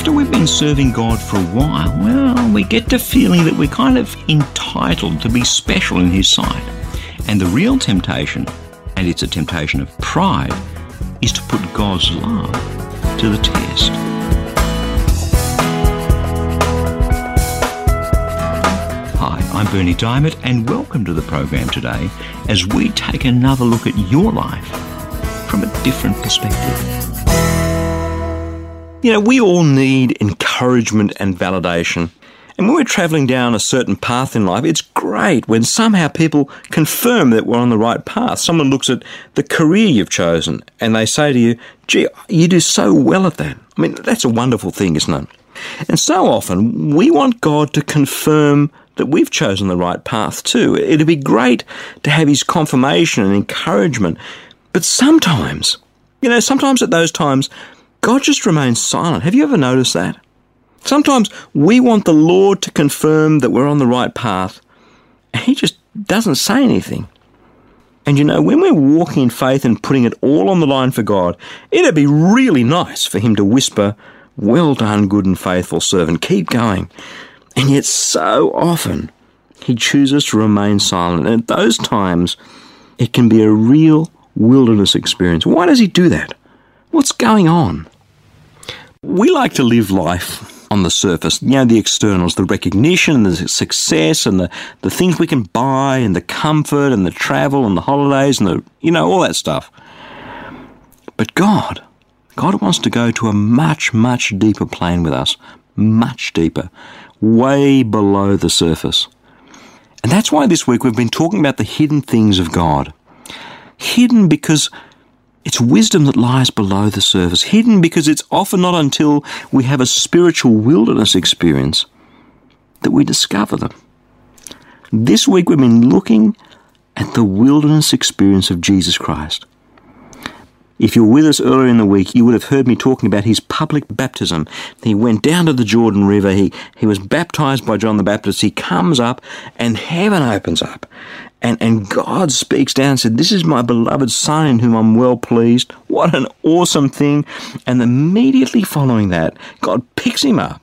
After we've been serving God for a while, well, we get the feeling that we're kind of entitled to be special in His sight. And the real temptation, and it's a temptation of pride, is to put God's love to the test. Hi, I'm Berni Dymet, and welcome to the program today as we take another look at your life from a different perspective. You know, we all need encouragement and validation. And when we're traveling down a certain path in life, it's great when somehow people confirm that we're on the right path. Someone looks at the career you've chosen and they say to you, gee, you do so well at that. I mean, that's a wonderful thing, isn't it? And so often we want God to confirm that we've chosen the right path too. It'd be great to have His confirmation and encouragement. But sometimes, you know, sometimes at those times, God just remains silent. Have you ever noticed that? Sometimes we want the Lord to confirm that we're on the right path, and He just doesn't say anything. And you know, when we're walking in faith and putting it all on the line for God, it'd be really nice for Him to whisper, Well done, good and faithful servant, keep going. And yet, so often, He chooses to remain silent. And at those times, it can be a real wilderness experience. Why does He do that? What's going on? We like to live life on the surface, you know, the externals, the recognition the success and the, the things we can buy and the comfort and the travel and the holidays and the, you know, all that stuff. But God, God wants to go to a much, much deeper plane with us, much deeper, way below the surface. And that's why this week we've been talking about the hidden things of God. Hidden because it's wisdom that lies below the surface, hidden because it's often not until we have a spiritual wilderness experience that we discover them. This week we've been looking at the wilderness experience of Jesus Christ. If you were with us earlier in the week, you would have heard me talking about his public baptism. He went down to the Jordan River, he, he was baptized by John the Baptist, he comes up, and heaven opens up. And, and God speaks down and said, This is my beloved Son in whom I'm well pleased. What an awesome thing. And immediately following that, God picks him up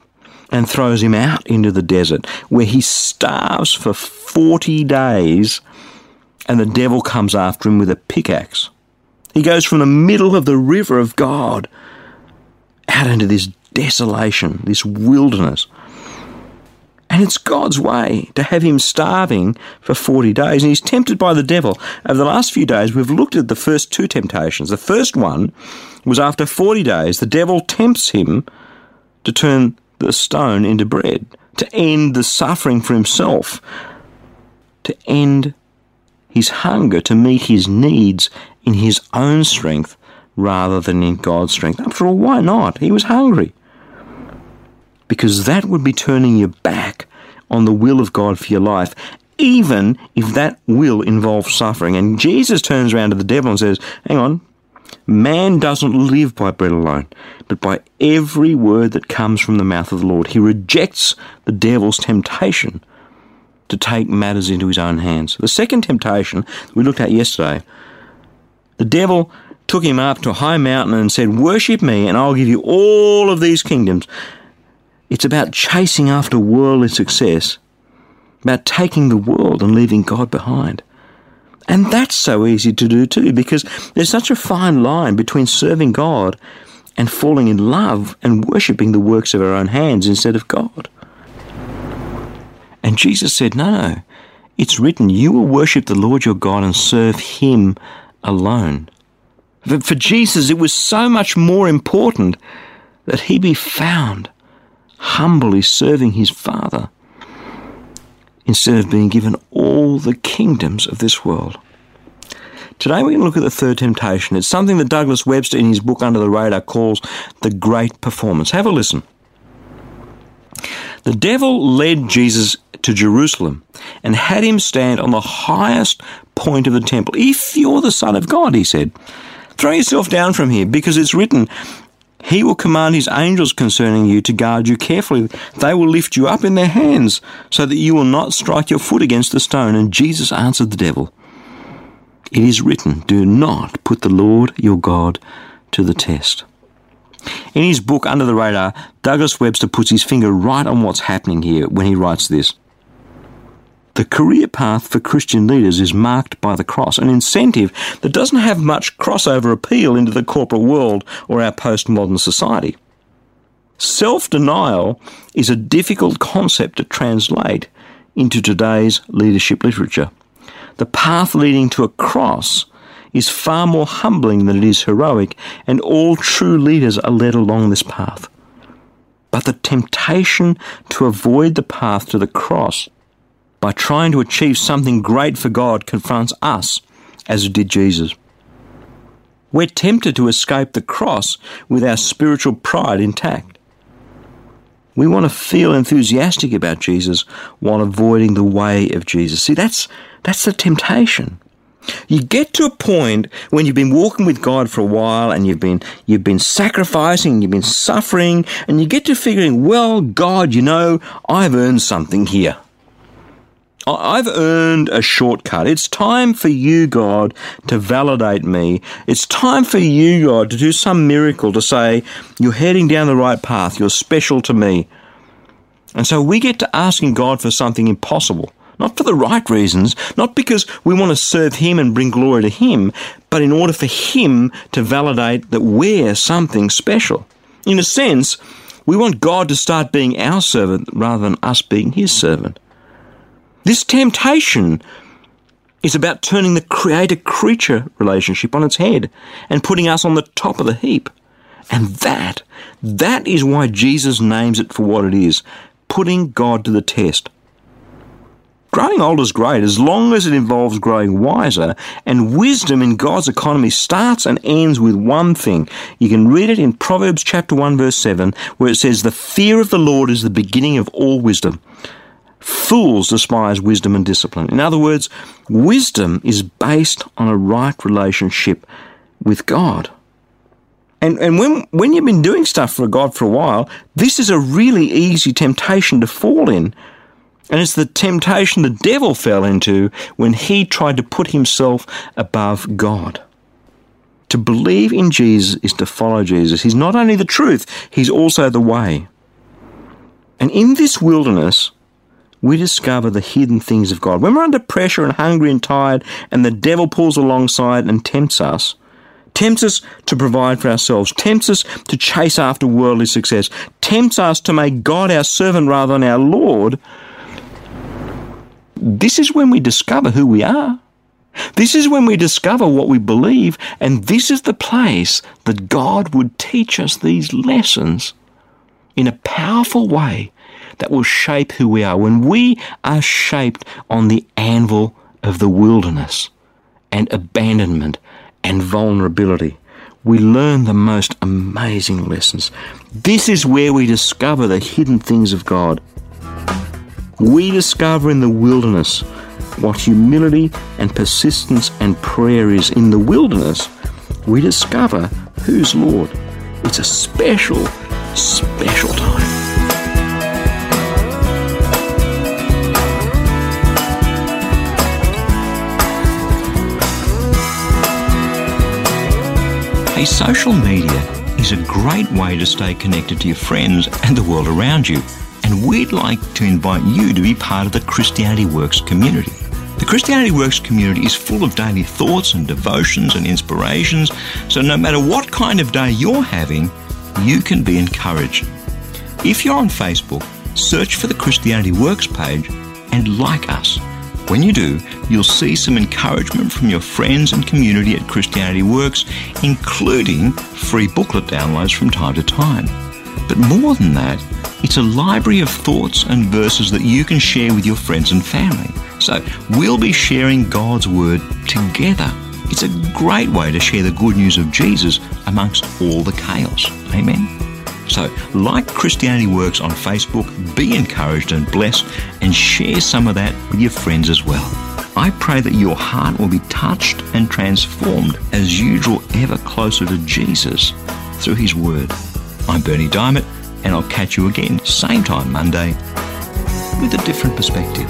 and throws him out into the desert where he starves for 40 days and the devil comes after him with a pickaxe. He goes from the middle of the river of God out into this desolation, this wilderness. And it's God's way to have him starving for 40 days. And he's tempted by the devil. Over the last few days, we've looked at the first two temptations. The first one was after 40 days, the devil tempts him to turn the stone into bread, to end the suffering for himself, to end his hunger, to meet his needs in his own strength rather than in God's strength. After all, why not? He was hungry because that would be turning your back on the will of God for your life, even if that will involves suffering. And Jesus turns around to the devil and says, Hang on, man doesn't live by bread alone, but by every word that comes from the mouth of the Lord. He rejects the devil's temptation to take matters into his own hands. The second temptation we looked at yesterday, the devil took him up to a high mountain and said, Worship me, and I'll give you all of these kingdoms. It's about chasing after worldly success, about taking the world and leaving God behind. And that's so easy to do too, because there's such a fine line between serving God and falling in love and worshipping the works of our own hands instead of God. And Jesus said, No, no, it's written, you will worship the Lord your God and serve him alone. But For Jesus, it was so much more important that he be found humbly serving his Father instead of being given all the kingdoms of this world. Today we're going to look at the third temptation. It's something that Douglas Webster in his book Under the Radar calls the great performance. Have a listen. The devil led Jesus to Jerusalem and had him stand on the highest point of the temple. If you're the Son of God, he said, throw yourself down from here because it's written, he will command his angels concerning you to guard you carefully. They will lift you up in their hands so that you will not strike your foot against a stone. And Jesus answered the devil, It is written, Do not put the Lord your God to the test. In his book Under the Radar, Douglas Webster puts his finger right on what's happening here when he writes this. The career path for Christian leaders is marked by the cross, an incentive that doesn't have much crossover appeal into the corporate world or our postmodern society. Self denial is a difficult concept to translate into today's leadership literature. The path leading to a cross is far more humbling than it is heroic, and all true leaders are led along this path. But the temptation to avoid the path to the cross by trying to achieve something great for God confronts us as it did Jesus. We're tempted to escape the cross with our spiritual pride intact. We want to feel enthusiastic about Jesus while avoiding the way of Jesus. See, that's, that's the temptation. You get to a point when you've been walking with God for a while and you've been you've been sacrificing, you've been suffering, and you get to figuring, well, God, you know, I've earned something here. I've earned a shortcut. It's time for you, God, to validate me. It's time for you, God, to do some miracle to say, you're heading down the right path. You're special to me. And so we get to asking God for something impossible. Not for the right reasons, not because we want to serve Him and bring glory to Him, but in order for Him to validate that we're something special. In a sense, we want God to start being our servant rather than us being His servant. This temptation is about turning the creator creature relationship on its head and putting us on the top of the heap. And that, that is why Jesus names it for what it is putting God to the test. Growing old is great as long as it involves growing wiser, and wisdom in God's economy starts and ends with one thing. You can read it in Proverbs chapter 1 verse 7 where it says, The fear of the Lord is the beginning of all wisdom. Fools despise wisdom and discipline. In other words, wisdom is based on a right relationship with God. And, and when, when you've been doing stuff for God for a while, this is a really easy temptation to fall in. And it's the temptation the devil fell into when he tried to put himself above God. To believe in Jesus is to follow Jesus. He's not only the truth, he's also the way. And in this wilderness, we discover the hidden things of God. When we're under pressure and hungry and tired, and the devil pulls alongside and tempts us, tempts us to provide for ourselves, tempts us to chase after worldly success, tempts us to make God our servant rather than our Lord, this is when we discover who we are. This is when we discover what we believe, and this is the place that God would teach us these lessons in a powerful way that will shape who we are. When we are shaped on the anvil of the wilderness and abandonment and vulnerability, we learn the most amazing lessons. This is where we discover the hidden things of God. We discover in the wilderness what humility and persistence and prayer is. In the wilderness, we discover who's Lord. It's a special, special time. Social media is a great way to stay connected to your friends and the world around you. And we'd like to invite you to be part of the Christianity Works community. The Christianity Works community is full of daily thoughts and devotions and inspirations, so no matter what kind of day you're having, you can be encouraged. If you're on Facebook, search for the Christianity Works page and like us. When you do, you'll see some encouragement from your friends and community at Christianity Works, including free booklet downloads from time to time. But more than that, it's a library of thoughts and verses that you can share with your friends and family. So we'll be sharing God's Word together It's a great way to share the good news of Jesus amongst all the chaos. Amen. So, like Christianity Works on Facebook, be encouraged and blessed and share some of that with your friends as well. I pray that your heart will be touched and transformed as you draw ever closer to Jesus through His Word. I'm Berni Dymet, and I'll catch you again, same time Monday, with a different perspective.